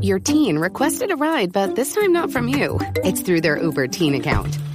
Your teen requested a ride, but this time not from you. It's through their Uber teen account.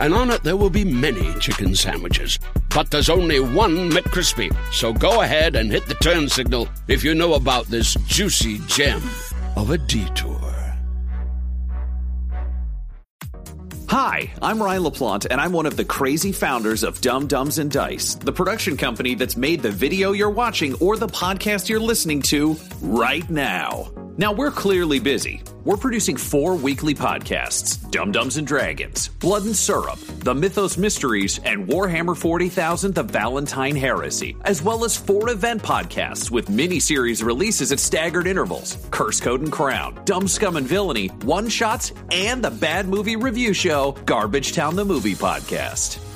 and on it there will be many chicken sandwiches. But there's only one McCrispy. So go ahead and hit the turn signal if you know about this juicy gem of a detour. Hi, I'm Ryan LaPlante, and I'm one of the crazy founders of Dumb Dumbs and Dice, the production company that's made the video you're watching or the podcast you're listening to right now. Now, we're clearly busy. We're producing four weekly podcasts Dumb Dumbs and Dragons, Blood and Syrup, The Mythos Mysteries, and Warhammer 40,000 The Valentine Heresy, as well as four event podcasts with mini series releases at staggered intervals Curse Code and Crown, Dumb Scum and Villainy, One Shots, and the Bad Movie Review Show, Garbage Town the Movie Podcast.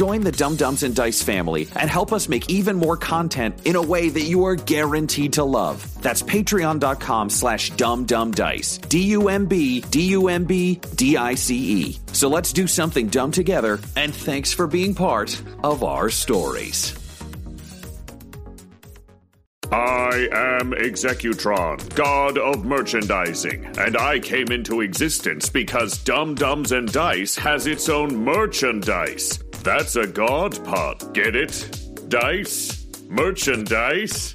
join the Dumb Dumbs and Dice family and help us make even more content in a way that you are guaranteed to love. That's patreon.com slash dumbdumbdice. D-U-M-B, D-U-M-B, D-I-C-E. So let's do something dumb together, and thanks for being part of our stories. I am Executron, god of merchandising, and I came into existence because Dumb Dumbs and Dice has its own merchandise. That's a god pot, get it? Dice? Merchandise?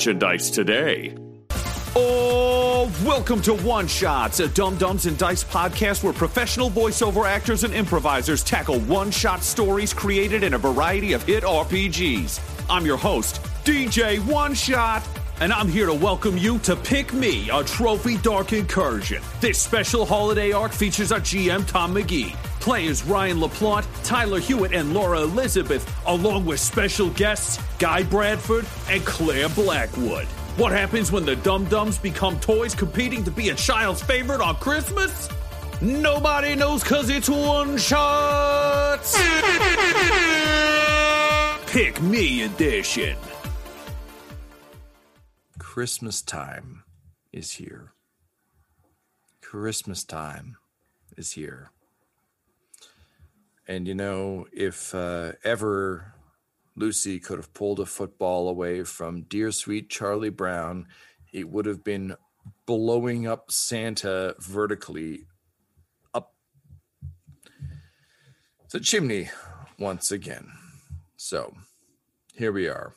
merchandise today. Oh, welcome to One Shots, a Dumb Dumbs and Dice podcast where professional voiceover actors and improvisers tackle one shot stories created in a variety of hit RPGs. I'm your host, DJ One Shot. And I'm here to welcome you to Pick Me, a Trophy Dark Incursion. This special holiday arc features our GM Tom McGee, players Ryan LaPlante, Tyler Hewitt, and Laura Elizabeth, along with special guests Guy Bradford and Claire Blackwood. What happens when the Dum Dums become toys competing to be a child's favorite on Christmas? Nobody knows because it's one shot. Pick Me Edition. Christmas time is here. Christmas time is here. And you know, if uh, ever Lucy could have pulled a football away from dear sweet Charlie Brown, it would have been blowing up Santa vertically up the chimney once again. So here we are.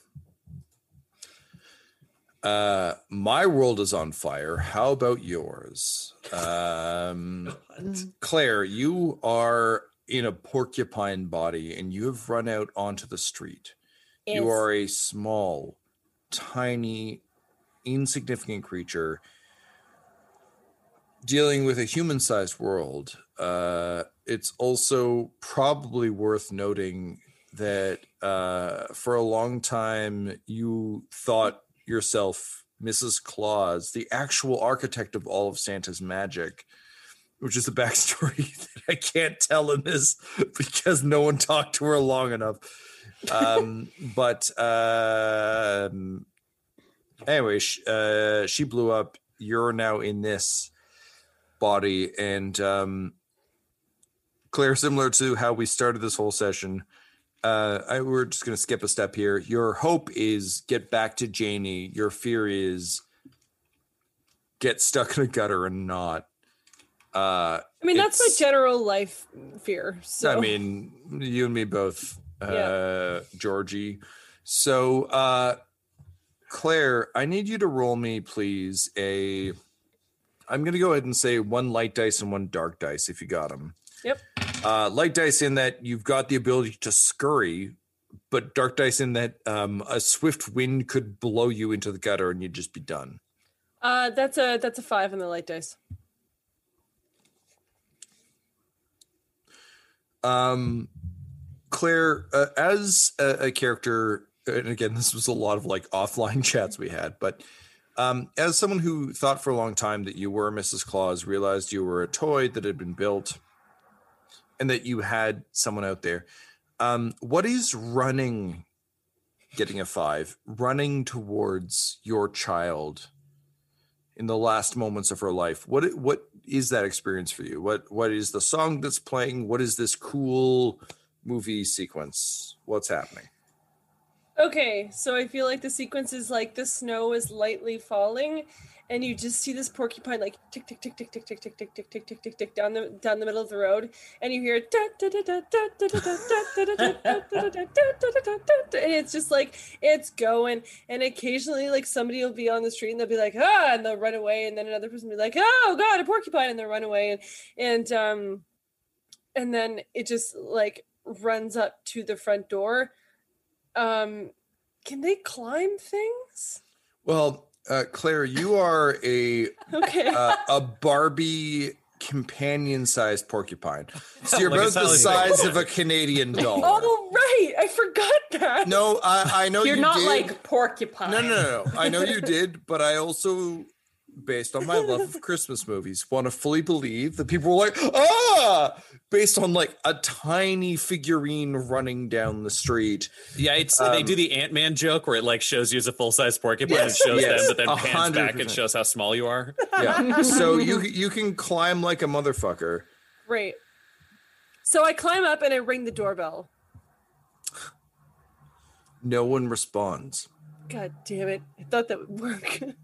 Uh, my world is on fire. How about yours? Um, Claire, you are in a porcupine body and you have run out onto the street. You are a small, tiny, insignificant creature dealing with a human sized world. Uh, it's also probably worth noting that uh, for a long time you thought yourself Mrs. Claus, the actual architect of all of Santa's magic, which is a backstory that I can't tell in this because no one talked to her long enough. Um, but um, anyway, sh- uh, she blew up. You're now in this body, and um, Claire, similar to how we started this whole session, uh, I, we're just going to skip a step here. Your hope is get back to Janie. Your fear is get stuck in a gutter and not. Uh, I mean, that's my general life fear. So I mean, you and me both, uh, Yeah. Georgie. So, uh, Claire, I need you to roll me, please. A, I'm going to go ahead and say one light dice and one dark dice if you got them. Yep. Uh, light dice in that you've got the ability to scurry, but dark dice in that um, a swift wind could blow you into the gutter and you'd just be done. uh, that's a that's a five on the light dice. Um, Claire, uh, as a, a character, and again, this was a lot of like offline chats we had, but um, as someone who thought for a long time that you were Mrs. Claus, realized you were a toy that had been built, and that you had someone out there. Um, what is running, getting a five, running towards your child in the last moments of her life? What what is that experience for you? What what is the song that's playing? What is this cool movie sequence? What's happening? Okay, so I feel like the sequence is like the snow is lightly falling, and you just see this porcupine like tick tick tick tick tick tick tick tick tick tick tick tick tick down the down the middle of the road, and you hear and it's just like it's going, and occasionally like somebody will be on the street and they'll be like ah, and they'll run away, and then another person will be like oh god a porcupine, and they'll run away, and and um, and then it just like runs up to the front door um can they climb things Well, uh, Claire, you are a okay uh, a Barbie companion-sized porcupine. So you're Like about the size of a Canadian doll. oh right i forgot that No, I, I know You're you not did. like porcupine. No, no, no, no. I know you did, but I also, based on my love of Christmas movies, want to fully believe that people were like, ah, based on like a tiny figurine running down the street. Yeah, it's they Um, do the Ant Man joke where it like shows you as a full size porcupine Yes, and shows yes, them, but then a pans hundred back and shows how small you are. Yeah. so you you can climb like a motherfucker. right so i climb up and i ring the doorbell No one responds. god damn it i thought that would work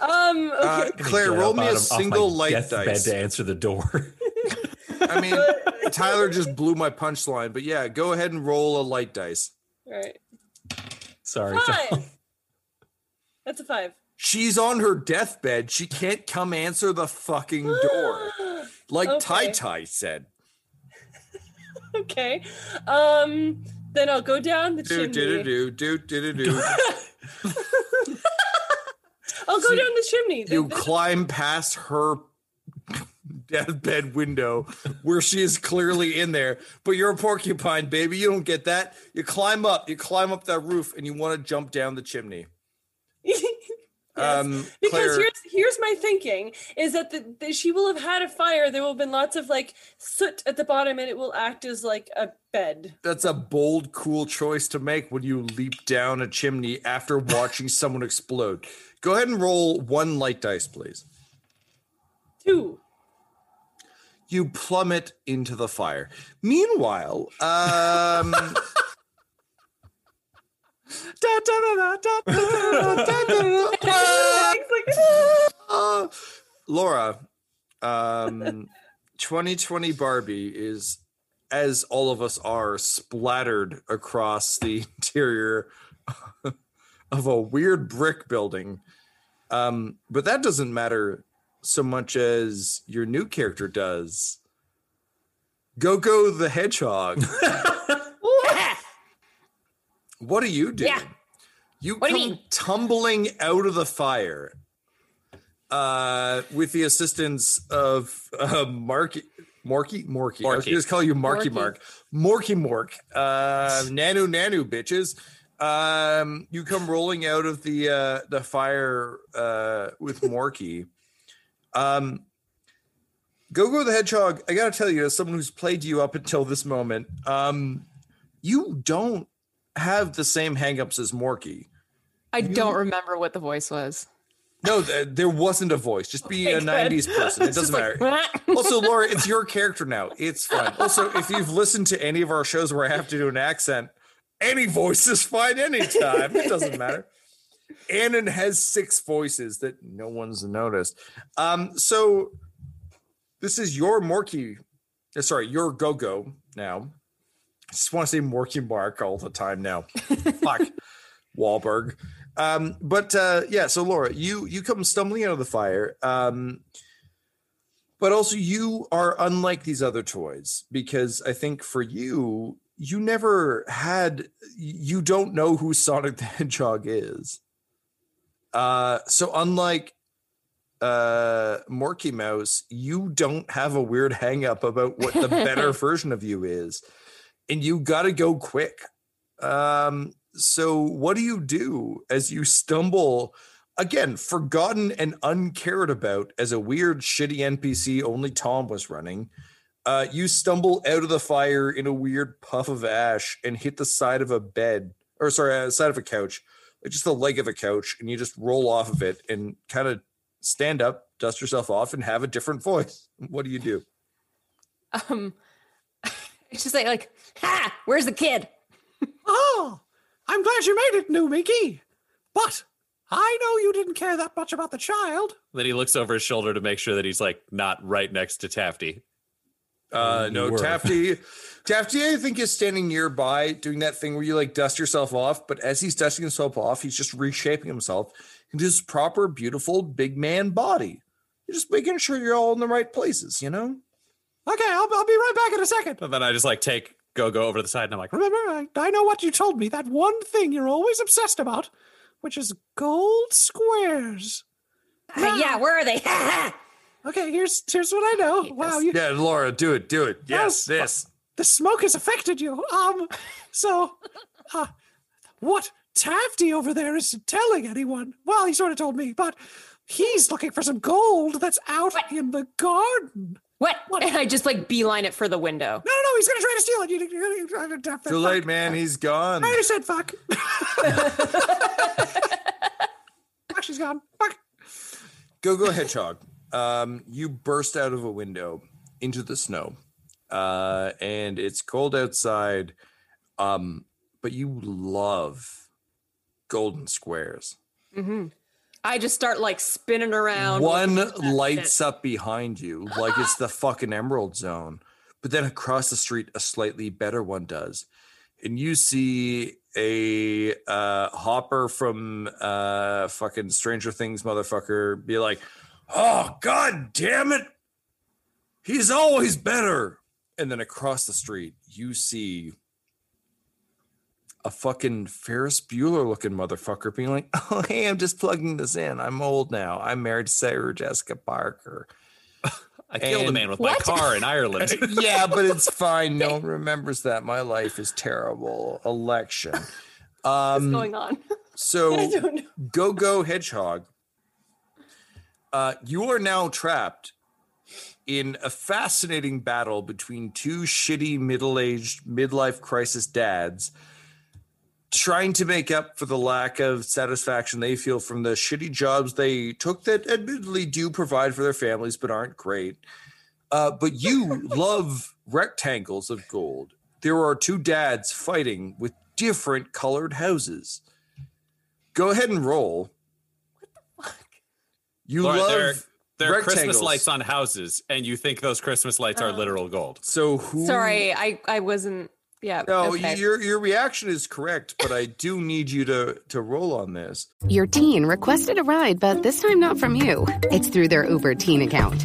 um okay. Uh, Claire, roll me a of- off my single light dice. to answer the door. I mean, Tyler just blew my punchline, but yeah, go ahead and roll a light dice. all right Sorry. five that's a five She's on her deathbed. She can't come answer the fucking door. Like Tai Okay. Tai said. okay um then i'll go down the Do do chimney do do do do do. I'll go See, down the chimney You climb past her deathbed window where she is clearly in there, but you're a porcupine, baby. You don't get that. You climb up, you climb up that roof, and you want to jump down the chimney. Um, because here's here's my thinking is that the, the, she will have had a fire there will have been lots of like soot at the bottom and it will act as like a bed that's a bold, cool choice to make when you leap down a chimney after watching someone explode. Go ahead and roll one light dice, please. Two. You plummet into the fire. Meanwhile, um. Laura, um, 2020 Barbie is, as all of us are, splattered across the interior of a weird brick building um, but that doesn't matter so much as your new character does. Go Go the Hedgehog. what do you do? Yeah. You What come you tumbling out of the fire uh, with the assistance of uh, Mark Morky, Morky. I was Morky. going to call you Marky Morky. Mark. Morky Mork. Uh, nanu Nanu, bitches. Um, you come rolling out of the uh, the fire uh, with Morky. Um, Gogo the Hedgehog. I got to tell you, as someone who's played you up until this moment, um, you don't have the same hangups as Morky. I don't remember what the voice was. No, th- there wasn't a voice. Just be a Okay, good. 90s person. It doesn't like, matter. also, Laura, it's your character now. It's fine. Also, if you've listened to any of our shows where I have to do an accent, any voice is fine anytime. It doesn't matter. Annan has six voices that no one's noticed. Um, so this is your Morky, uh, sorry, your Go-Go now. I just want to say Morky Mark all the time now. Fuck. Wahlberg. Um, but uh, yeah, so Laura, you you come stumbling out of the fire. Um, but also you are unlike these other toys because I think for you, you never had you don't know who Sonic the Hedgehog is. Uh, so unlike uh Morky Mouse, you don't have a weird hang up about what the better version of you is. And you gotta go quick. Um, so what do you do as you stumble again, forgotten and uncared about as a weird, shitty NPC only Tom was running? Uh, you stumble out of the fire in a weird puff of ash and hit the side of a bed, or sorry, uh, side of a couch, like just the leg of a couch, and you just roll off of it and kind of stand up, dust yourself off, and have a different voice. What do you do? Um, it's just like, like, ha! Where's the kid? Oh, I'm glad you made it, new Mickey. But I know you didn't care that much about the child. Then he looks over his shoulder to make sure that he's like not right next to Tafty. Uh, no, were. Tafty. Tafty, I think is standing nearby doing that thing where you like dust yourself off. But as he's dusting himself off, he's just reshaping himself into his proper, beautiful big man body. You're just making sure you're all in the right places, you know. Okay, I'll, I'll be right back in a second. And then I just like take Go Go over to the side and I'm like, Remember, I, I know what you told me. That one thing you're always obsessed about, which is gold squares. Uh, yeah, where are they? Ha Okay, here's here's what I know. Wow, you Yeah, Laura, do it, do it. Yes, Yes. this. the smoke has affected you. Um, so, uh, what Tafty over there isn't telling anyone. Well, he sort of told me, but he's looking for some gold that's out in the garden. What? And I just like beeline it for the window. No, no, no, he's gonna try to steal it. You, you, you, you, you, Too late, man. He's gone. I already said fuck. fuck, she's gone. Fuck. Go go hedgehog. Um, you burst out of a window into the snow, uh, and it's cold outside. Um, but you love golden squares. hmm I just start like spinning around. One looking for that lights shit. up behind you like it's the fucking emerald zone, but then across the street, a slightly better one does, and you see a uh, hopper from uh, fucking Stranger Things motherfucker be like, "Oh god damn it, he's always better." And then across the street, you see a fucking Ferris Bueller looking motherfucker being like, "Oh, hey, I'm just plugging this in. I'm old now. I'm married to Sarah Jessica Parker." I killed a man with my car in Ireland. yeah, but it's fine. No one remembers that. My life is terrible. Election. Um, What's going on? so go go hedgehog. Uh, you are now trapped in a fascinating battle between two shitty middle-aged midlife crisis dads trying to make up for the lack of satisfaction they feel from the shitty jobs they took that admittedly do provide for their families but aren't great. Uh, but you love rectangles of gold. There are two dads fighting with different colored houses. Go ahead and roll. You Laura, love there, there are Christmas lights on houses, and you think those Christmas lights are oh. literal gold. So who? Sorry, I I wasn't. Yeah. No, okay. your your reaction is correct, but I do need you to to roll on this. Your teen requested a ride, but this time not from you. It's through their Uber teen account.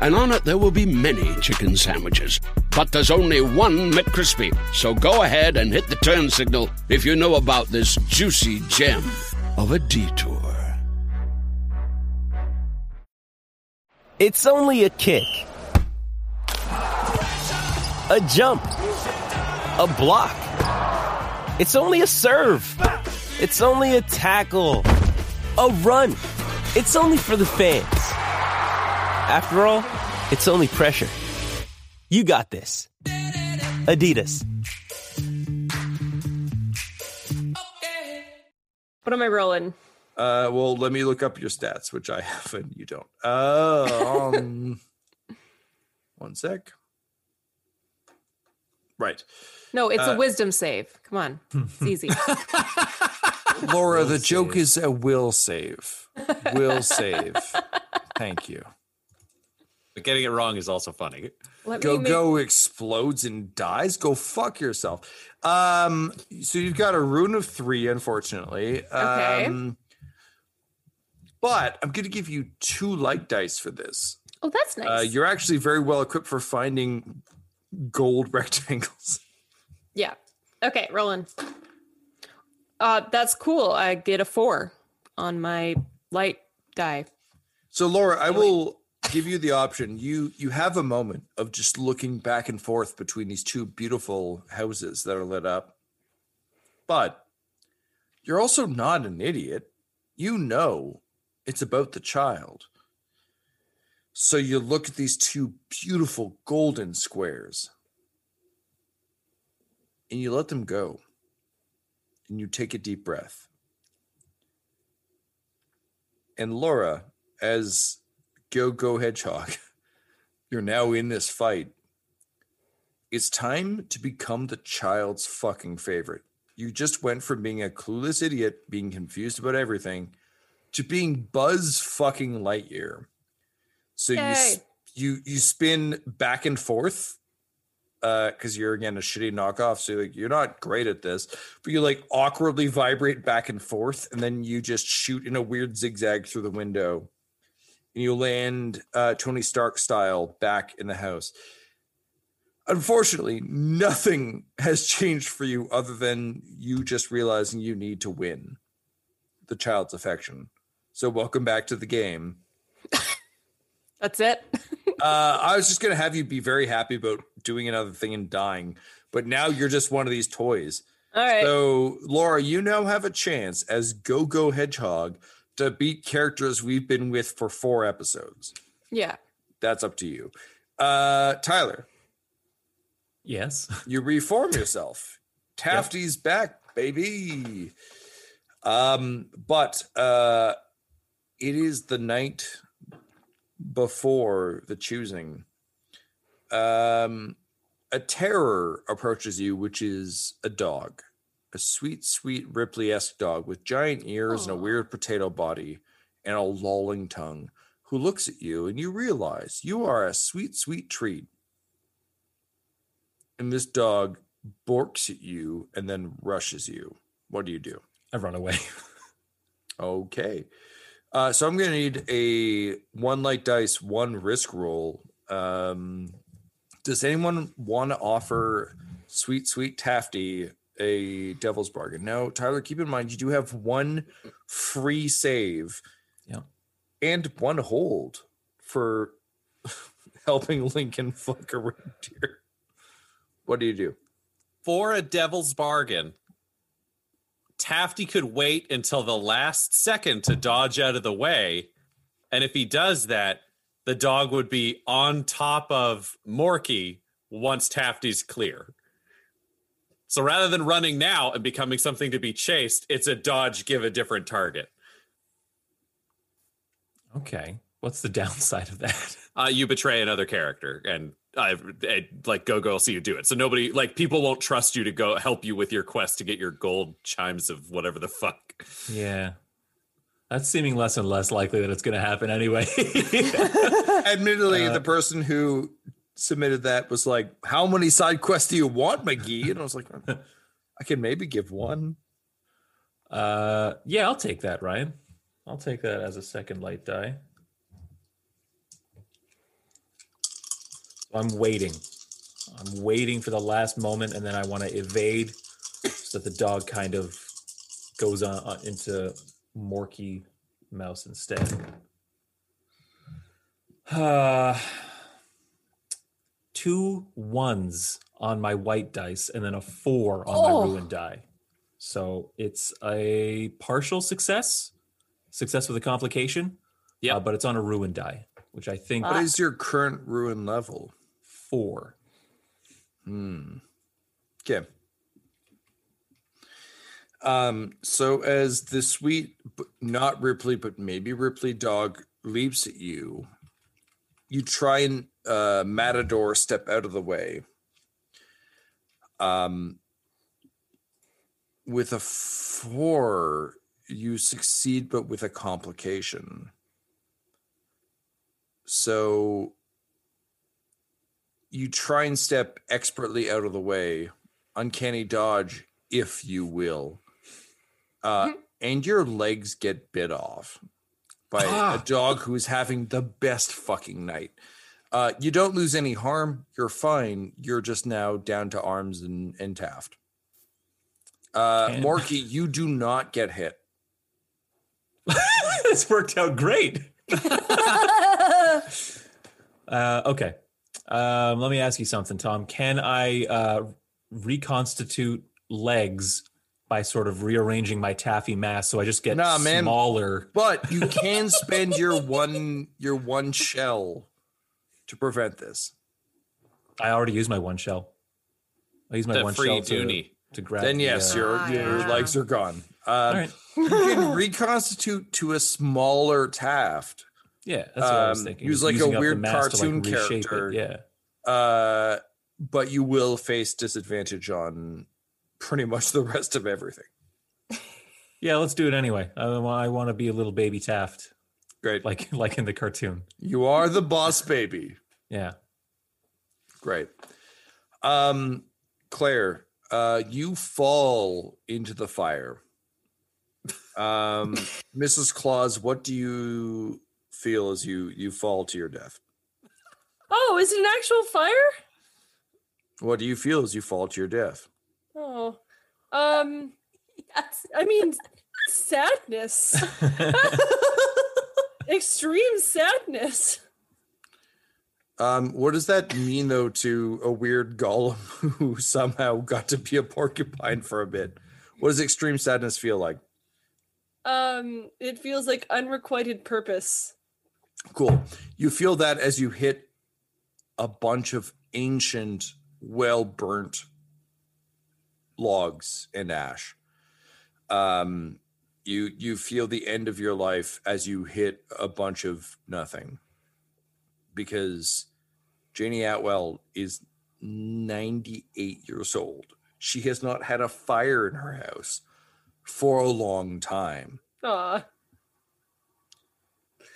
and on it there will be many chicken sandwiches. But there's only one McCrispy. So go ahead and hit the turn signal if you know about this juicy gem of a detour. It's only a kick, a jump, a block. It's only a serve. It's only a tackle, a run. It's only for the fans. After all, it's only pressure. You got this. Adidas. What am I rolling? Uh, well, let me look up your stats, which I have and you don't. Uh, um, one sec. Right. No, it's Uh, a wisdom save. Come on. It's easy. Laura, the joke is a will save. Will save. Thank you. But getting it wrong is also funny. Let go me make- go explodes and dies. Go fuck yourself. Um, so you've got a ruin of three, unfortunately. Okay. Um, but I'm going to give you two light dice for this. Oh, that's nice. Uh, you're actually very well equipped for finding gold rectangles. yeah. Okay, rolling. Uh, that's cool. I get a four on my light die. So Laura, I will give you the option. You you have a moment of just looking back and forth between these two beautiful houses that are lit up. But you're also not an idiot. You know it's about the child. So you look at these two beautiful golden squares and you let them go. And you take a deep breath. And Laura, as Go Go Hedgehog, you're now in this fight. It's time to become the child's fucking favorite. You just went from being a clueless idiot, being confused about everything, to being Buzz fucking Lightyear. So you Yay. you you spin back and forth uh, because you're again a shitty knockoff. So like you're not great at this, but you like awkwardly vibrate back and forth, and then you just shoot in a weird zigzag through the window, and you land uh, Tony Stark style back in the house. Unfortunately, nothing has changed for you other than you just realizing you need to win the child's affection. So welcome back to the game. That's it. Uh, I was just gonna have you be very happy about doing another thing and dying, but now you're just one of these toys. All right. So, Laura, you now have a chance as Go Go Hedgehog to beat characters we've been with for four episodes. yeah. That's up to you. Uh, Tyler, Yes. you reform yourself. Tafty's back, baby. Um, but uh, it is the night before the choosing. Um, a terror approaches you, which is a dog, a sweet, sweet Ripley esque dog with giant ears and a weird potato body and a lolling tongue, who looks at you and you realize you are a sweet, sweet treat. And this dog borks at you and then rushes you. What do you do? I run away. Okay. Uh, so I'm going to need a one light dice, one risk roll. Um, does anyone want to offer sweet, sweet Tafty a devil's bargain? Now, Tyler, keep in mind you do have one free save Yeah. and one hold for helping Lincoln fuck a reindeer. What do you do? For a devil's bargain, Tafty could wait until the last second to dodge out of the way. And if he does that, the dog would be on top of Morky once Tafty's clear. So rather than running now and becoming something to be chased, it's a dodge, give a different target. Okay. What's the downside of that? Uh, you betray another character, and I like go go will see you do it. So nobody like people won't trust you to go help you with your quest to get your gold chimes of whatever the fuck. Yeah. That's seeming less and less likely that it's going to happen anyway. Admittedly, Uh, the person who submitted that was like, "How many side quests do you want, McGee?" And I was like, "I can maybe give one." Uh, yeah, I'll take that, Ryan. I'll take that as a second light die. I'm waiting. I'm waiting for the last moment, and then I want to evade so that the dog kind of goes on, on into Morky Mouse instead. Uh, two ones on my white dice, and then a four on Oh. my ruined die. So it's a partial success, success with a complication. Yeah, but it's on a ruin die, which I think What is your current ruin level? four. Hmm. Okay. Um, so as the sweet, not Ripley, but maybe Ripley dog leaps at you, you try and uh, Matador step out of the way. Um, with a four, you succeed, but with a complication. So you try and step expertly out of the way, uncanny dodge, if you will, uh, and your legs get bit off by Ah. a dog who is having the best fucking night. Uh, you don't lose any harm. You're fine. You're just now down to arms and, and Taft. Uh, Can- Morky, you do not get hit. this worked out great. Uh, okay. Um, let me ask you something, Tom. Can I uh, reconstitute legs by sort of rearranging my taffy mass so I just get Nah, man. smaller? But you can spend your one your one shell to prevent this. I already used my one shell. I used my The one free shell to, to grab. then the, yes, uh, your your yeah. legs are gone. Um, right. You can reconstitute to a smaller Taft. Yeah, that's what I was Um, thinking. use is like a using up the weird mass to, cartoon reshape it, character. Yeah. Uh, but you will face disadvantage on pretty much the rest of everything. Yeah, let's do it anyway. I, I want to be a little baby Taft, Great. like like in the cartoon. You are the boss baby. Yeah. Great. Um, Claire, uh, you fall into the fire. Um, Mrs. Claus, what do you feel as you you fall to your death? Oh, is it an actual fire? What do you feel as you fall to your death? Oh, um, I mean, sadness, extreme sadness. Um, what does that mean though to a weird golem who somehow got to be a porcupine for a bit? What does extreme sadness feel like? Um, it feels like unrequited purpose. Cool. You feel that as you hit a bunch of ancient, well burnt logs and ash. Um, you you feel the end of your life as you hit a bunch of nothing. Because Janie Atwell is 98 years old. She has not had a fire in her house for a long time Aw.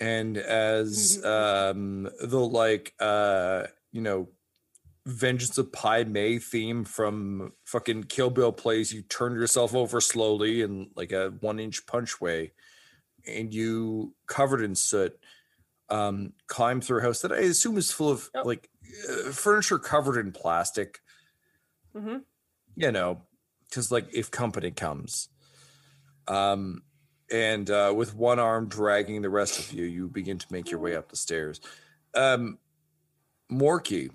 and as um the like uh you know vengeance of Pai Mei theme from fucking kill bill plays you turn yourself over slowly in like a one inch punch way and you covered in soot um climb through a house that i assume is full of Oh. like uh, furniture covered in plastic hmm you know, because like if company comes, um, and uh, with one arm dragging the rest of you, you begin to make your way up the stairs. Um, Morky,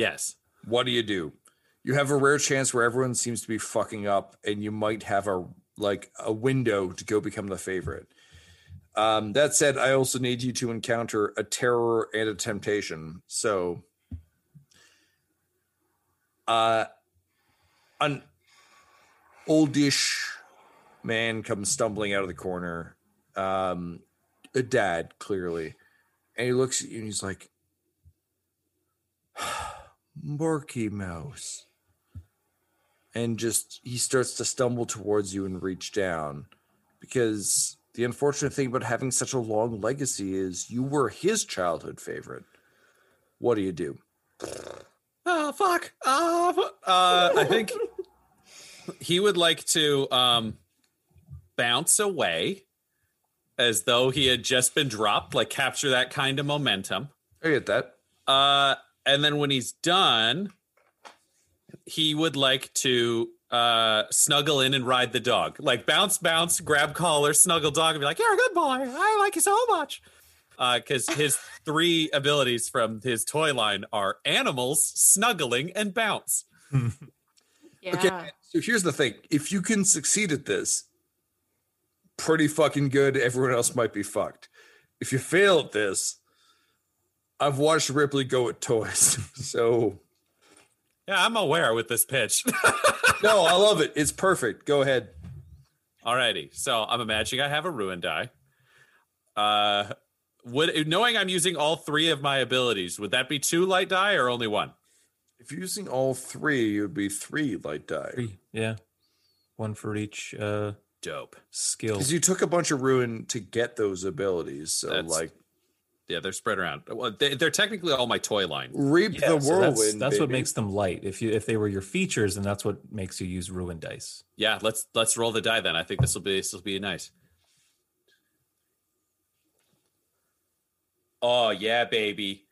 Yes. what do you do? You have a rare chance where everyone seems to be fucking up, and you might have a like a window to go become the favorite. Um, that said, I also need you to encounter a terror and a temptation. So, uh, an oldish man comes stumbling out of the corner. um, a dad clearly, and he looks at you and he's like, "Morky Mouse," and just he starts to stumble towards you and reach down because the unfortunate thing about having such a long legacy is you were his childhood favorite. What do you do? Oh fuck. Uh, uh, I think he would like to um, bounce away as though he had just been dropped, like capture that kind of momentum. I get that. Uh, and then when he's done, he would like to uh, snuggle in and ride the dog, like bounce, bounce, grab collar, snuggle dog, and be like, You're a good boy. I like you so much. because his three abilities from his toy line are animals, snuggling, and bounce. Yeah. Okay, so here's the thing: if you can succeed at this, pretty fucking good. Everyone else might be fucked. If you fail at this, I've watched Ripley go at toys, so Yeah, I'm aware with this pitch. no, I love it. It's perfect. Go ahead. Alrighty, so I'm imagining I have a ruin die. Uh, would knowing I'm using all three of my abilities, would that be two light die or only one? If you're using all three, it would be three light die. Three, yeah, one for each uh, Dope. skill. Because you took a bunch of ruin to get those abilities. So That's- like Yeah, they're spread around. Well, they, they're technically all my toy line. reap Yeah, the so whirlwind. that's, that's what makes them light. If you if they were your features, then that's what makes you use ruin dice. Yeah, let's let's roll the die then. I think this will be this will be nice. Oh yeah, baby.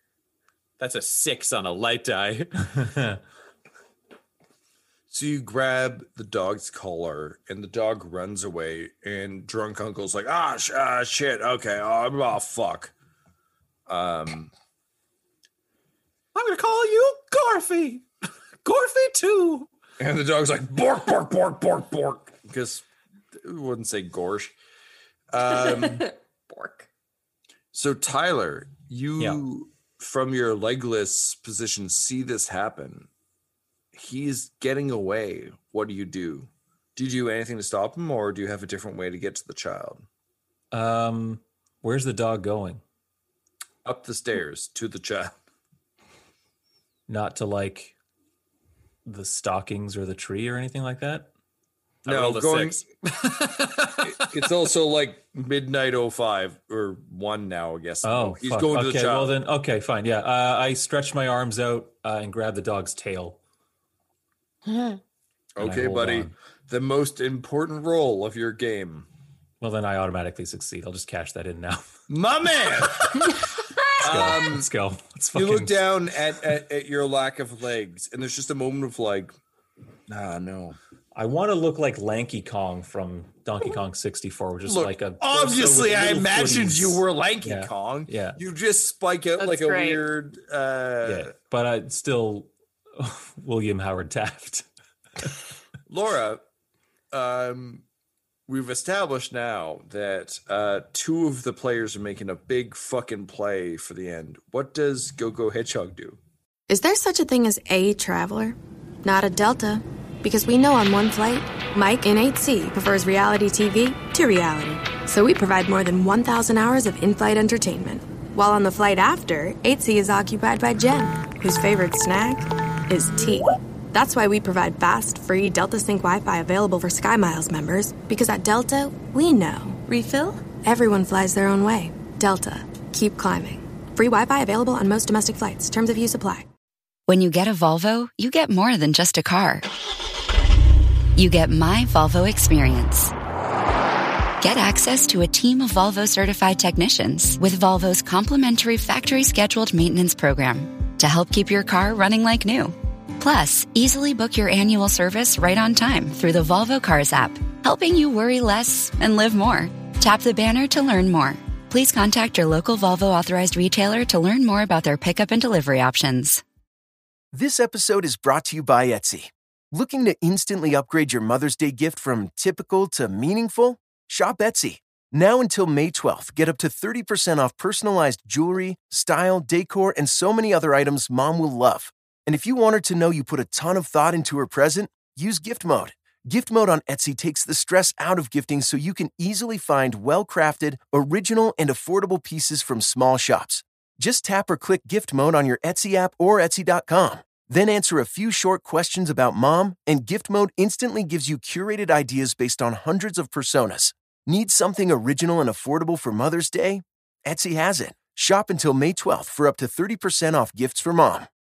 That's a six on a light die. So you grab the dog's collar, and the dog runs away. And drunk uncle's like, "Ah, sh- ah shit. Okay, oh, oh fuck." Um, I'm going to call you Gorfy. Gorfy too. and the dog's like, "Bork, bork, bork, bork, bork," because it wouldn't say gorsh. Um, Bork. so Tyler, you from your legless position see this happen. He's getting away. What do you do? Do you do anything to stop him, or do you have a different way to get to the child? Um, where's the dog going? Up the stairs to the child. Not to like the stockings or the tree or anything like that. I No, going. it's also like midnight 05 or one now, I guess. Oh, he's fuck. going to okay, the child. Well then, okay, fine. Yeah, uh, I stretch my arms out uh, and grab the dog's tail. okay, buddy. on. The most important role of your game. Well, then I automatically succeed. I'll just cash that in now. My man. Let's go. Um, Let's go. Let's you look down at, at, at your lack of legs, and there's just a moment of like, nah, no. I want to look like Lanky Kong from Donkey Kong 64, which is Look, like a obviously, I imagined footies. you were Lanky Yeah. Kong. Yeah. You just spike out That's like a weird. Uh, yeah, but I still William Howard Taft. Laura, um, we've established now that uh, two of the players are making a big fucking play for the end. What does Go Go Hedgehog do? Is there such a thing as a traveler? Not a Delta. Because we know on one flight, Mike in 8C prefers reality TV to reality. So we provide more than 1,000 hours of in flight entertainment. While on the flight after, 8C is occupied by Jen, whose favorite snack is tea. That's why we provide fast, free Delta Sync Wi Fi available for SkyMiles members. Because at Delta, we know. Refill? Everyone flies their own way. Delta. Keep climbing. Free Wi Fi available on most domestic flights. Terms of use apply. When you get a Volvo, you get more than just a car. You get My Volvo Experience. Get access to a team of Volvo certified technicians with Volvo's complimentary factory scheduled maintenance program to help keep your car running like new. Plus, easily book your annual service right on time through the Volvo Cars app, helping you worry less and live more. Tap the banner to learn more. Please contact your local Volvo authorized retailer to learn more about their pickup and delivery options. This episode is brought to you by Etsy. Looking to instantly upgrade your Mother's Day gift from typical to meaningful? Shop Etsy. Now until May 12th, get up to 30% off personalized jewelry, style, decor, and so many other items mom will love. And if you want her to know you put a ton of thought into her present, use gift mode. Gift Mode on Etsy takes the stress out of gifting so you can easily find well crafted, original, and affordable pieces from small shops. Just tap or click Gift Mode on your Etsy app or Etsy.com. Then answer a few short questions about mom, and Gift Mode instantly gives you curated ideas based on hundreds of personas. Need something original and affordable for Mother's Day? Etsy has it. Shop until May 12th for up to 30% off gifts for mom.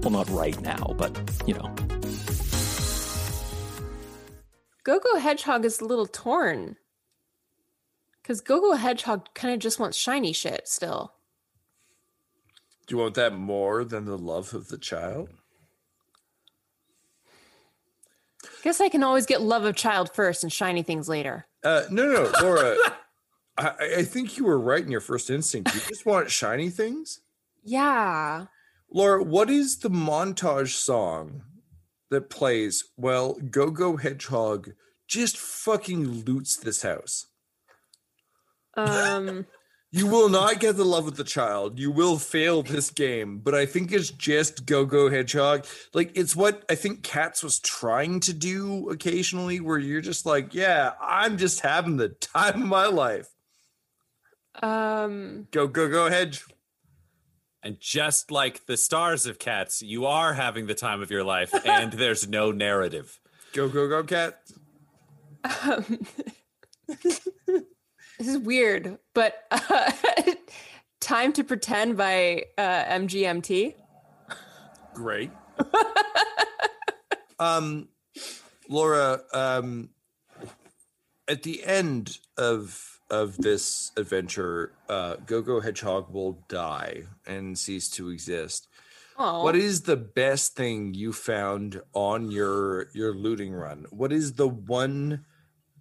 Well, not right now, but you know. Gogo Hedgehog is a little torn. Because Gogo Hedgehog kind of just wants shiny shit still. Do you want that more than the love of the child? Guess I can always get love of child first and shiny things later. Uh, no, no, Laura. I, I think you were right in your first instinct. You just want shiny things? Yeah. Laura, what is the montage song that plays Well, Go Go Hedgehog just fucking loots this house? Um, You will not get the love of the child. You will fail this game, but I think it's just Go Go Hedgehog. Like it's what I think Cats was trying to do occasionally, where you're just like, yeah, I'm just having the time of my life. um, Go Go Go Hedge. And just like the stars of cats, you are having the time of your life, and there's no narrative. Go Go Go Cat. um this is weird, but uh, Time to Pretend by uh, MGMT. Great. um, Laura, um, at the end of of this adventure, uh, Go-Go Hedgehog will die and cease to exist. Aw. What is the best thing you found on your your looting run? What is the one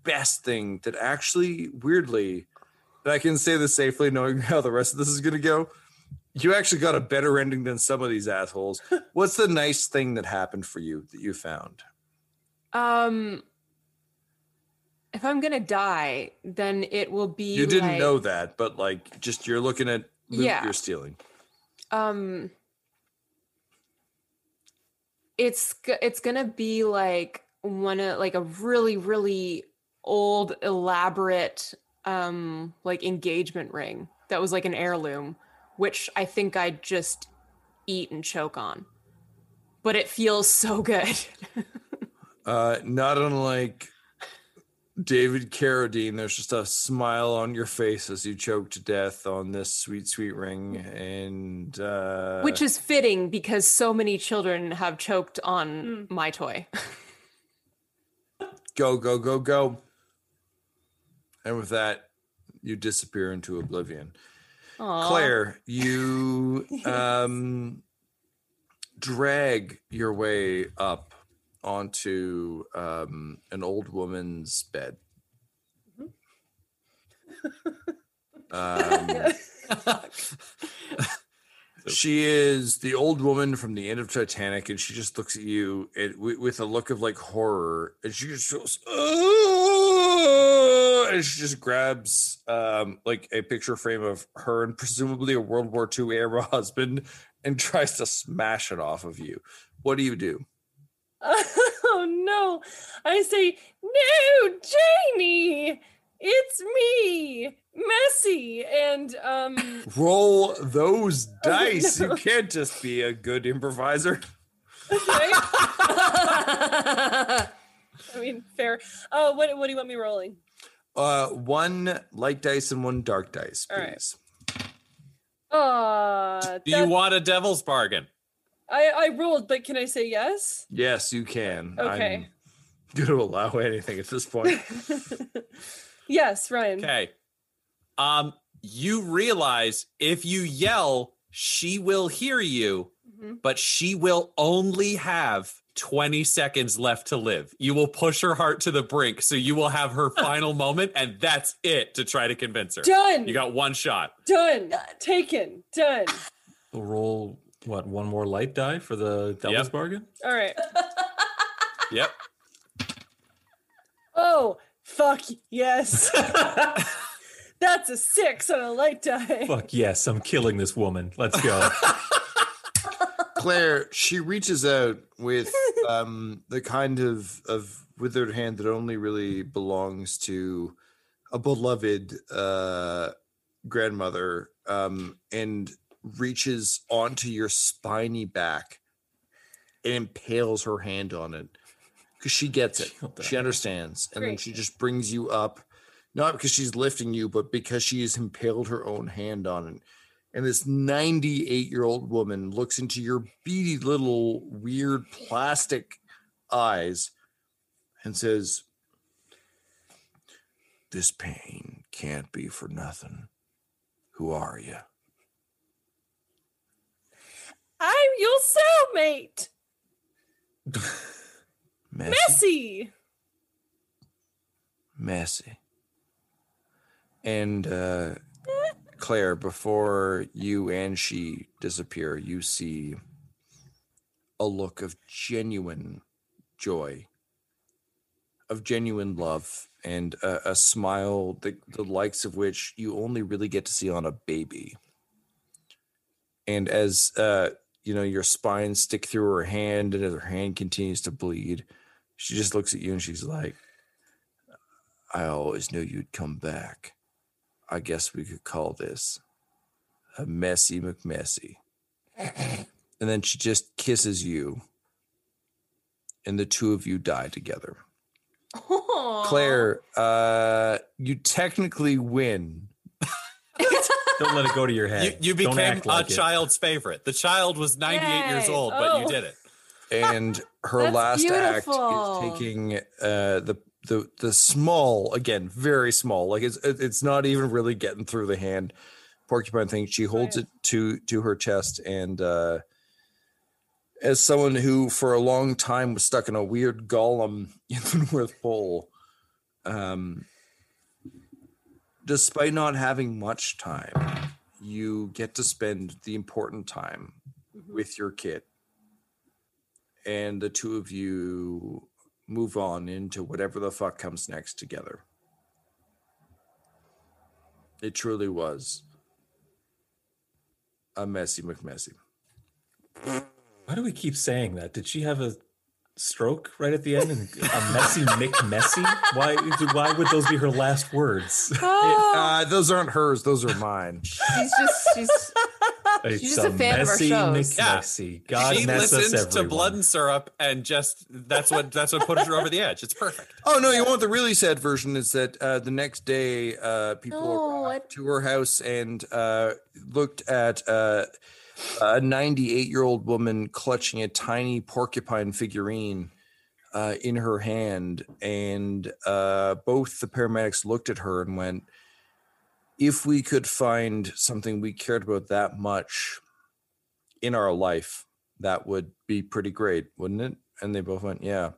best thing that actually, weirdly, that I can say this safely, knowing how the rest of this is going to go? You actually got a better ending than some of these assholes. What's the nice thing that happened for you that you found? Um, if I'm gonna die, then it will be. You didn't like- know that, but like, just you're looking at loot Yeah. you're stealing. um it's it's gonna be like one of like a really really old elaborate um like engagement ring that was like an heirloom which i think i'd just eat and choke on but it feels so good Uh, not unlike David Carradine, there's just a smile on your face as you choke to death on this sweet, sweet ring, and uh, which is fitting because so many children have choked on my toy go, go, go, go. And with that, you disappear into oblivion. Aw. Claire, you um, drag your way up onto um, an old woman's bed. Um, she is the old woman from the end of Titanic, and she just looks at you and, with, with a look of like horror, and she just goes, and she just grabs um, like a picture frame of her and presumably a World War II era husband, and tries to smash it off of you. What do you do? oh no. I say, no, Janie, it's me, Messy. And um Roll those dice. You can't just be a good improviser. I mean, fair. Oh, what what do you want me rolling? Uh, one light dice and one dark dice, All right. please. Uh Do you want a devil's bargain? I I rolled, but can I say yes? Yes, you can. Okay. I'm going to allow anything at this point. Yes, Ryan. Okay. Um, you realize if you yell, she will hear you, but she will only have 20 seconds left to live. You will push her heart to the brink, so you will have her final moment, and that's it to try to convince her. Done. You got one shot. Done. Taken. Done. Roll what one more light die for the devil's Yep. bargain. All right. Yep. Oh, fuck yes. That's a six on a light die. Fuck yes, I'm killing this woman. Let's go. Claire, she reaches out with um, the kind of, of withered hand that only really belongs to a beloved uh, grandmother um, and reaches onto your spiny back and impales her hand on it because she gets it. She understands. And then she just brings you up, not because she's lifting you, but because she has impaled her own hand on it. And this 98 year old woman looks into your beady little weird plastic eyes and says, This pain can't be for nothing. Who are you? I'm your cellmate, Messy? Messy. And uh, Claire, before you and she disappear, you see a look of genuine joy, of genuine love, and a, a smile the, the likes of which you only really get to see on a baby. And as uh, you know, your spine stick through her hand, and as her hand continues to bleed, she just looks at you and she's like, I always knew you'd come back. I guess we could call this a messy McMessy. and then she just kisses you, and the two of you die together. Claire, uh, you technically win. Don't let it go to your head. You, you became act a like it. child's favorite. The child was 98 years Yay. old, but you Oh. did it. and her last beautiful. act is taking uh the the the small again very small like it's it's not even really getting through the hand porcupine thing she holds it to to her chest and uh as someone who for a long time was stuck in a weird golem in the north pole um despite not having much time you get to spend the important time mm-hmm. with your kid and the two of you move on into whatever the fuck comes next together. It truly was a messy McMessy. Why do we keep saying that? Did she have a stroke right at the end and a messy Mick Messy? Why why would those be her last words? Uh, those aren't hers; those are mine. She's just she's It's She's just a fan of our messy shows. McMessy. God she mess us listened to blood and syrup and just that's what that's what pushed her over the edge. It's perfect. Oh no! You want the really sad version? Is that uh, the next day uh, people No, to her house and uh, looked at uh, a 98 year old woman clutching a tiny porcupine figurine uh, in her hand, and uh, both the paramedics looked at her and went, "If we could find something we cared about that much in our life, that would be pretty great, wouldn't it?" And they both went, "Yeah."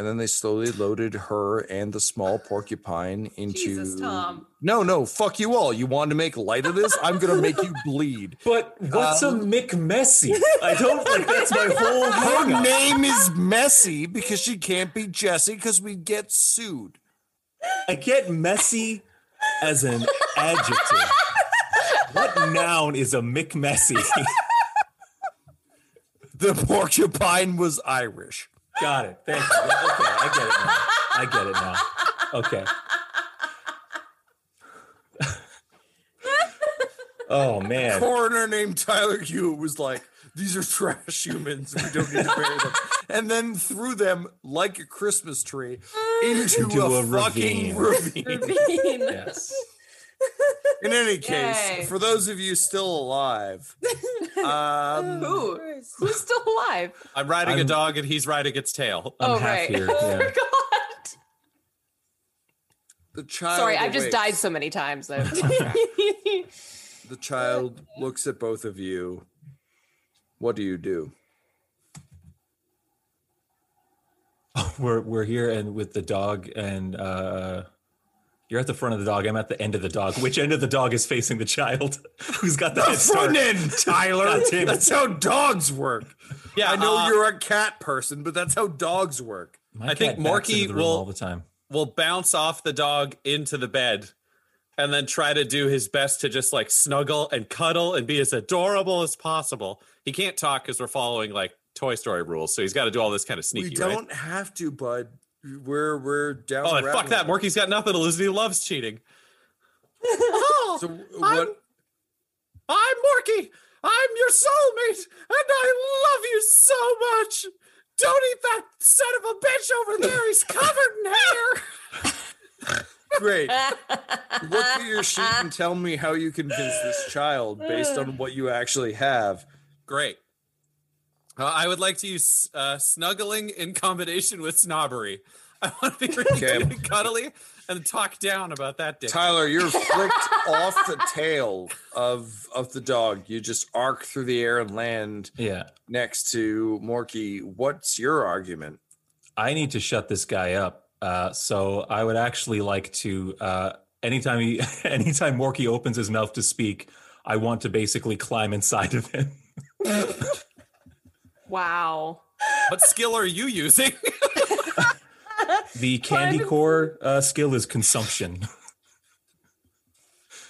And then they slowly loaded her and the small porcupine into. Jesus, Tom. No, no, fuck you all. You want to make light of this? I'm gonna make you bleed. But what's Um, a Mick Messy? I don't think that's my whole Her name is Messy because she can't be Jessie because we get sued. I get messy as an adjective. What noun is a Mick Messy? The porcupine was Irish. Got it. Thank you. Yeah, Okay, I get it now. I get it now. Okay. Oh man. Coroner named Tyler Hewitt was like, "These are trash humans. We don't need to bury them." And then threw them like a Christmas tree into, Into a, a fucking ravine. Ravine. Yes. In any case, Yay. for those of you still alive, um, Who? Who's still alive? I'm riding a I'm- dog and he's riding its tail. I'm oh half right. here. Oh my Yeah. god. the child. Sorry, I've just died so many times. That The child looks at both of you what do you do? we're we're here and with the dog and uh you're at the front of the dog. I'm at the end of the dog. Which end of the dog is facing the child? Who's got the, The head start? front end, Tyler. God. That's how dogs work. Yeah, I know uh, you're a cat person, but that's how dogs work. I think cat backs Morky into the room will- all the time. will bounce off the dog into the bed and then try to do his best to just like snuggle and cuddle and be as adorable as possible. He can't talk because we're following like Toy Story rules, so he's got to do all this kind of sneaky. we don't have to, bud. We're we're down. Oh, and fuck that! hole. Morky's got nothing to lose. He loves cheating. Oh, So I'm, what? I'm Morky. I'm your soulmate, and I love you so much. Don't eat that son of a bitch over there. He's covered in hair. Great. Look at your sheet and tell me how you convince this child based on what you actually have. Great. Uh, I would like to use uh, snuggling in combination with snobbery. I want to be really Okay. cute and cuddly and talk down about that dick. Tyler, you're flicked off the tail of of the dog. You just arc through the air and land Yeah. next to Morky. What's your argument? I need to shut this guy up. Uh, so I would actually like to uh, anytime he anytime Morky opens his mouth to speak, I want to basically climb inside of him. Wow. What skill are you using? The candy core uh, skill is consumption.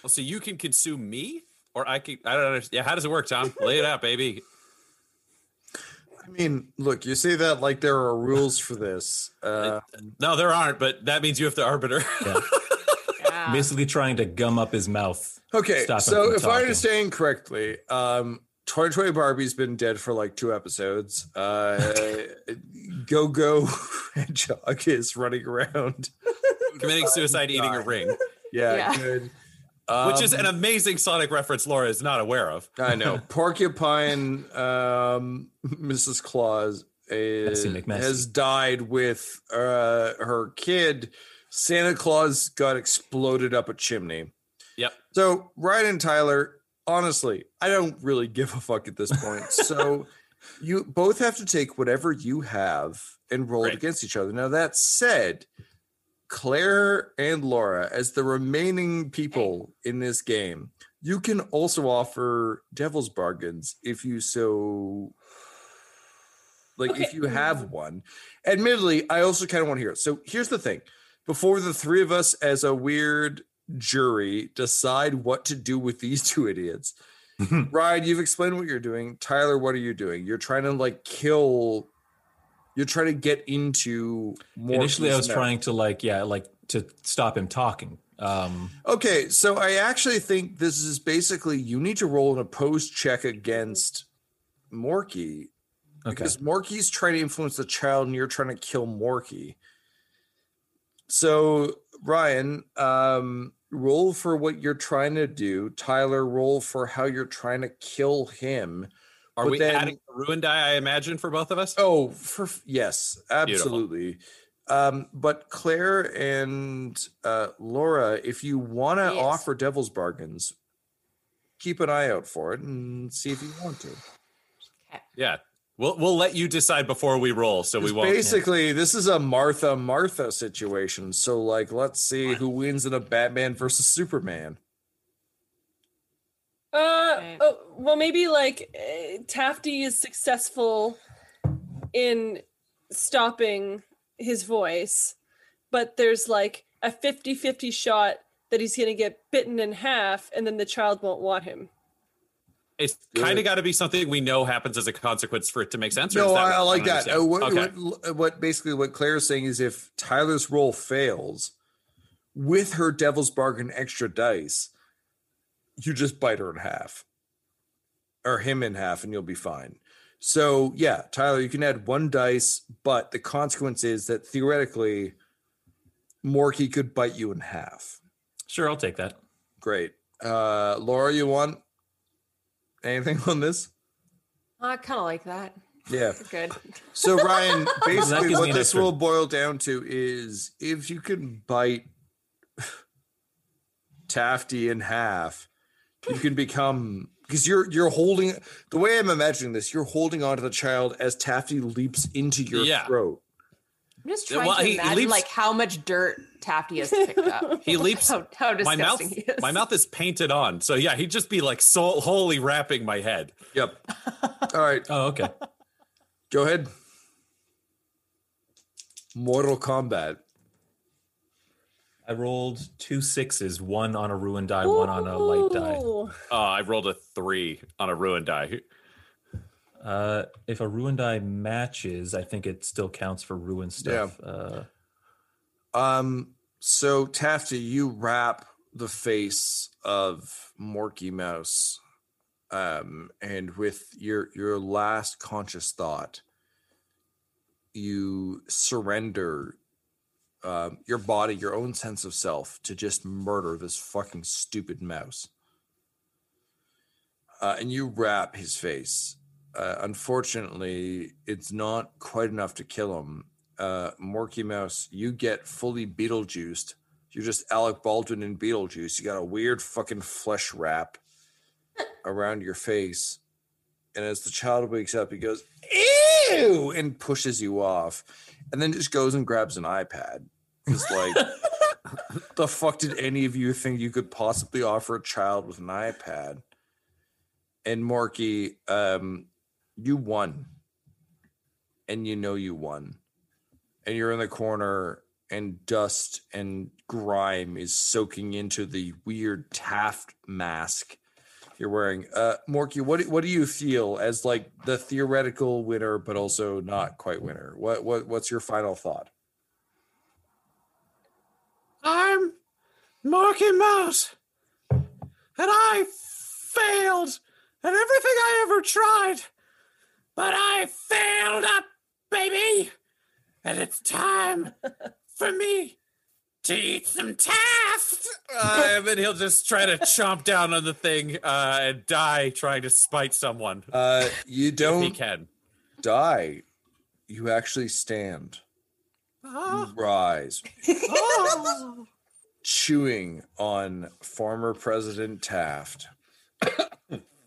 Well, so you can consume me, or I can. I don't understand. Yeah, how does it work, Tom? Lay it out, baby. I mean, look, you say that like there are rules for this. Uh, No, there aren't, but that means you have to arbiter. Yeah. Basically trying to gum up his mouth. okay, so from if I talking. understand correctly, um, Toy Toy Barbie's been dead for like two episodes. Uh, Go Go Hedgehog is running around. Committing suicide, eating a ring, Yeah, Yeah. good. which is Um, an amazing Sonic reference Laura is not aware of. I know. Porcupine, um, Mrs. Claus is, has died with uh, her kid. Santa Claus got exploded up a chimney. Yep. So, Ryan and Tyler, honestly, I don't really give a fuck at this point. So, you both have to take whatever you have and roll it against each other. Now, that said, Claire and Laura, as the remaining people in this game, you can also offer devil's bargains if you so like if you have one. Admittedly, I also kind of want to hear it. So here's the thing. Before the three of us as a weird jury decide what to do with these two idiots, Ryan, you've explained what you're doing. Tyler, what are you doing? You're trying to like kill you're trying to get into more Initially, I was trying to like, yeah, like to stop him talking. Um, Okay, so I actually think this is basically you need to roll an opposed check against Morky okay. because Morky's trying to influence the child and you're trying to kill Morky. So Ryan, um, roll for what you're trying to do. Tyler, roll for how you're trying to kill him. Are But we then- adding a ruin die? I imagine for both of us. Oh, for yes, absolutely. Um, but Claire and uh, Laura, if you want to Yes. offer devil's bargains, keep an eye out for it and see if you want to. Yeah, we'll we'll let you decide before we roll, so we won't. Basically, this is a Martha Martha situation. So, like, let's see who wins in a Batman versus Superman. Uh, Right. oh, well, maybe like uh, Tafty is successful in stopping his voice, but there's like a 50 50 shot that he's going to get bitten in half and then the child won't want him. It's kind of got to be something we know happens as a consequence for it to make sense. or No, I, I like that. Uh, what, okay. what, what basically what Claire's saying is if Tyler's roll fails with her devil's bargain extra dice, you just bite her in half or him in half and you'll be fine. So, yeah, Tyler, you can add one dice, but the consequence is that theoretically, Morky could bite you in half. sure, I'll take that. Great. Uh, Laura, you want anything on this? Uh, I kind of like that. Yeah. Good. So Ryan, basically gives what this extra- will boil down to is if you can bite Tafty in half, you can become because you're you're holding the way I'm imagining this. You're holding onto the child as Tafty leaps into your Yeah. throat. I'm just trying well, to he- he imagine leaps- like how much dirt Tafty has picked up. He leaps. how, how my mouth, disgusting he is. my mouth is painted on. So yeah, he'd just be like so wholly wrapping my head. Yep. All right. Oh, okay. Go ahead. Mortal Kombat. I rolled two sixes, one on a ruin die, one on a light die. Ooh. Uh, I rolled a three on a ruin die. Uh, if a ruin die matches, I think it still counts for ruined stuff. Uh, Um, so Tafty, you wrap the face of Morky Mouse, um, and with your your last conscious thought, you surrender um, your body, your own sense of self, to just murder this fucking stupid mouse. Uh, and you wrap his face. Uh, unfortunately, it's not quite enough to kill him. Uh, Morky Mouse, you get fully Beetlejuiced. You're just Alec Baldwin in Beetlejuice. You got a weird fucking flesh wrap around your face. And as the child wakes up, he goes, Ew! and pushes you off. And then just goes and grabs an iPad. It's like, the fuck did any of you think you could possibly offer a child with an iPad? And Morky, um, you won. And you know you won. And you're in the corner, and dust and grime is soaking into the weird Taft mask you're wearing. Uh, Morky, what what do you feel as like the theoretical winner, but also not quite winner? What what what's your final thought? I'm Marky Mouse, and I failed at everything I ever tried, but I failed up, baby, and it's time for me to eat some Taft. Uh, and then he'll just try to chomp down on the thing uh, and die trying to spite someone. Uh, you don't he can. die. You actually stand. Oh, You rise, oh. chewing on former President Taft.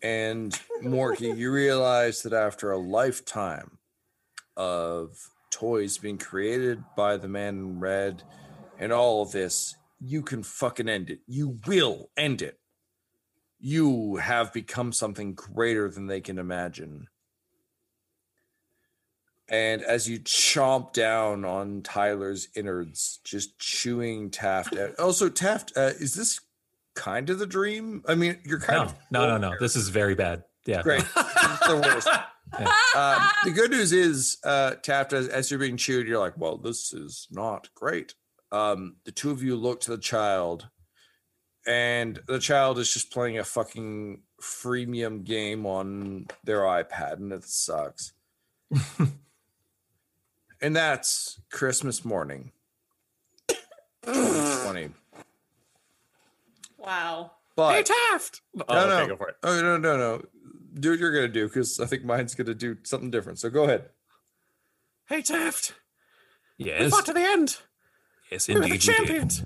And Morky, you realize that after a lifetime of toys being created by the man in red and all of this, you can fucking end it. You will end it. You have become something greater than they can imagine. And as you chomp down on Tyler's innards, just chewing Taft out. Also, Taft, uh, is this kind of the dream? I mean, you're kind no, of no, no, no. This is very bad. Yeah. Great. The worst. Um, the good news is, uh, Taft, as, as you're being chewed, you're like, well, this is not great. Um, the two of you look to the child, and the child is just playing a fucking freemium game on their iPad, and it sucks. and that's Christmas morning. 2020. Wow. But hey Taft. no, Oh, no, okay, go for it. Oh, no, no, no. Do what you're gonna do because I think mine's gonna do something different. So go ahead. Hey Taft. Yes. We Yes. fought to the end. Yes, indeed. We were the indeed. did. champions.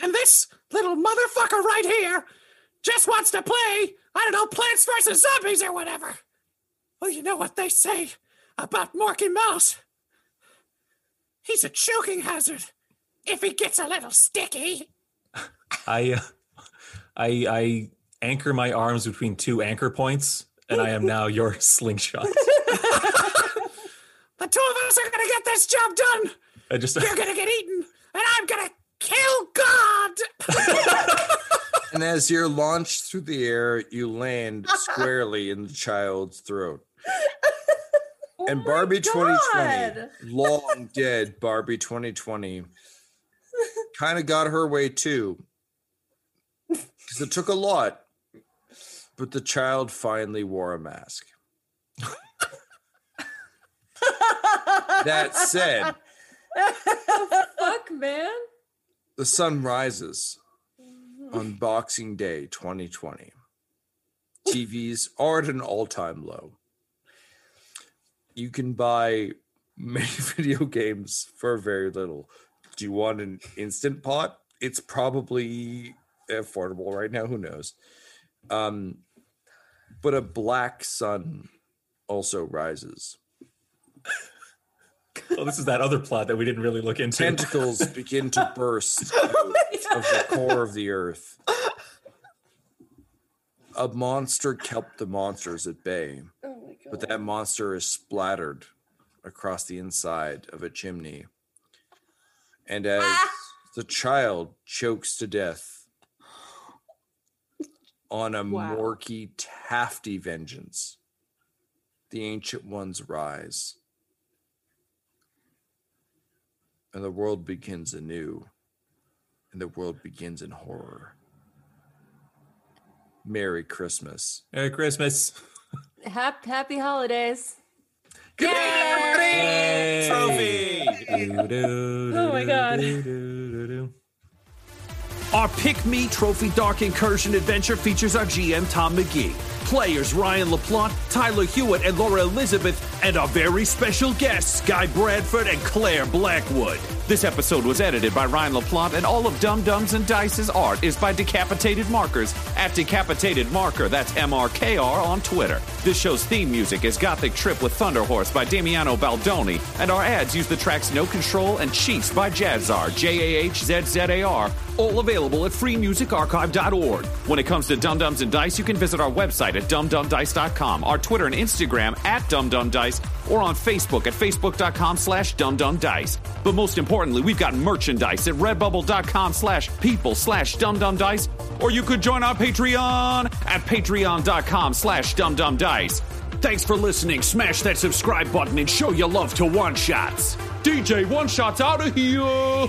And this little motherfucker right here just wants to play, I don't know, Plants vs. Zombies or whatever. Well, you know what they say about Morky Mouse. He's a choking hazard if he gets a little sticky. I, uh, I, I anchor my arms between two anchor points, and I am now your slingshot. The two of us are gonna get this job done. I just, You're gonna get eaten, and I'm gonna kill God. And as you're launched through the air, you land squarely in the child's throat. and Barbie 2020, long dead Barbie 2020, kind of got her way too. Because it took a lot, but the child finally wore a mask. that said, Fuck, man. the sun rises on Boxing Day 2020. TVs are at an all time low. You can buy many video games for very little. Do you want an instant pot? It's probably affordable right now. Who knows? Um, but a black sun also rises. Oh, this is that other plot that we didn't really look into. Tentacles begin to burst out of the core of the earth. A monster kept the monsters at bay, but that monster is splattered across the inside of a chimney. And as the child chokes to death on a Wow. Morky Tafty vengeance, the ancient ones rise. And the world begins anew. And the world begins in horror. Merry Christmas. Merry Christmas. Happy, happy holidays. Trophy. Oh my god. Our Pick Me Trophy Dark Incursion adventure features our GM Tom McGee, players Ryan LaPlante, Tyler Hewitt, and Laura Elizabeth, and our very special guests Guy Bradford and Claire Blackwood. This episode was edited by Ryan LaPlante, and all of Dumb Dumbs and Dice's art is by Decapitated Markers at Decapitated Marker. That's M R K R on Twitter. This show's theme music is Gothic Trip with Thunder Horse by Damiano Baldoni, and our ads use the tracks No Control and Chiefs by Jahzzar, J A H Z Z A R, all available at freemusicarchive.org. When it comes to Dumb Dumbs and Dice, you can visit our website at dumdumdice.com, our Twitter and Instagram at dumdumdice, or on Facebook at facebook.com slash dumdumdice. But most importantly, we've got merchandise at redbubble.com slash people slash dumdumdice, or you could join our Patreon at patreon.com slash dumdumdice. Thanks for listening. Smash that subscribe button and show your love to One Shots. DJ One Shots out of here.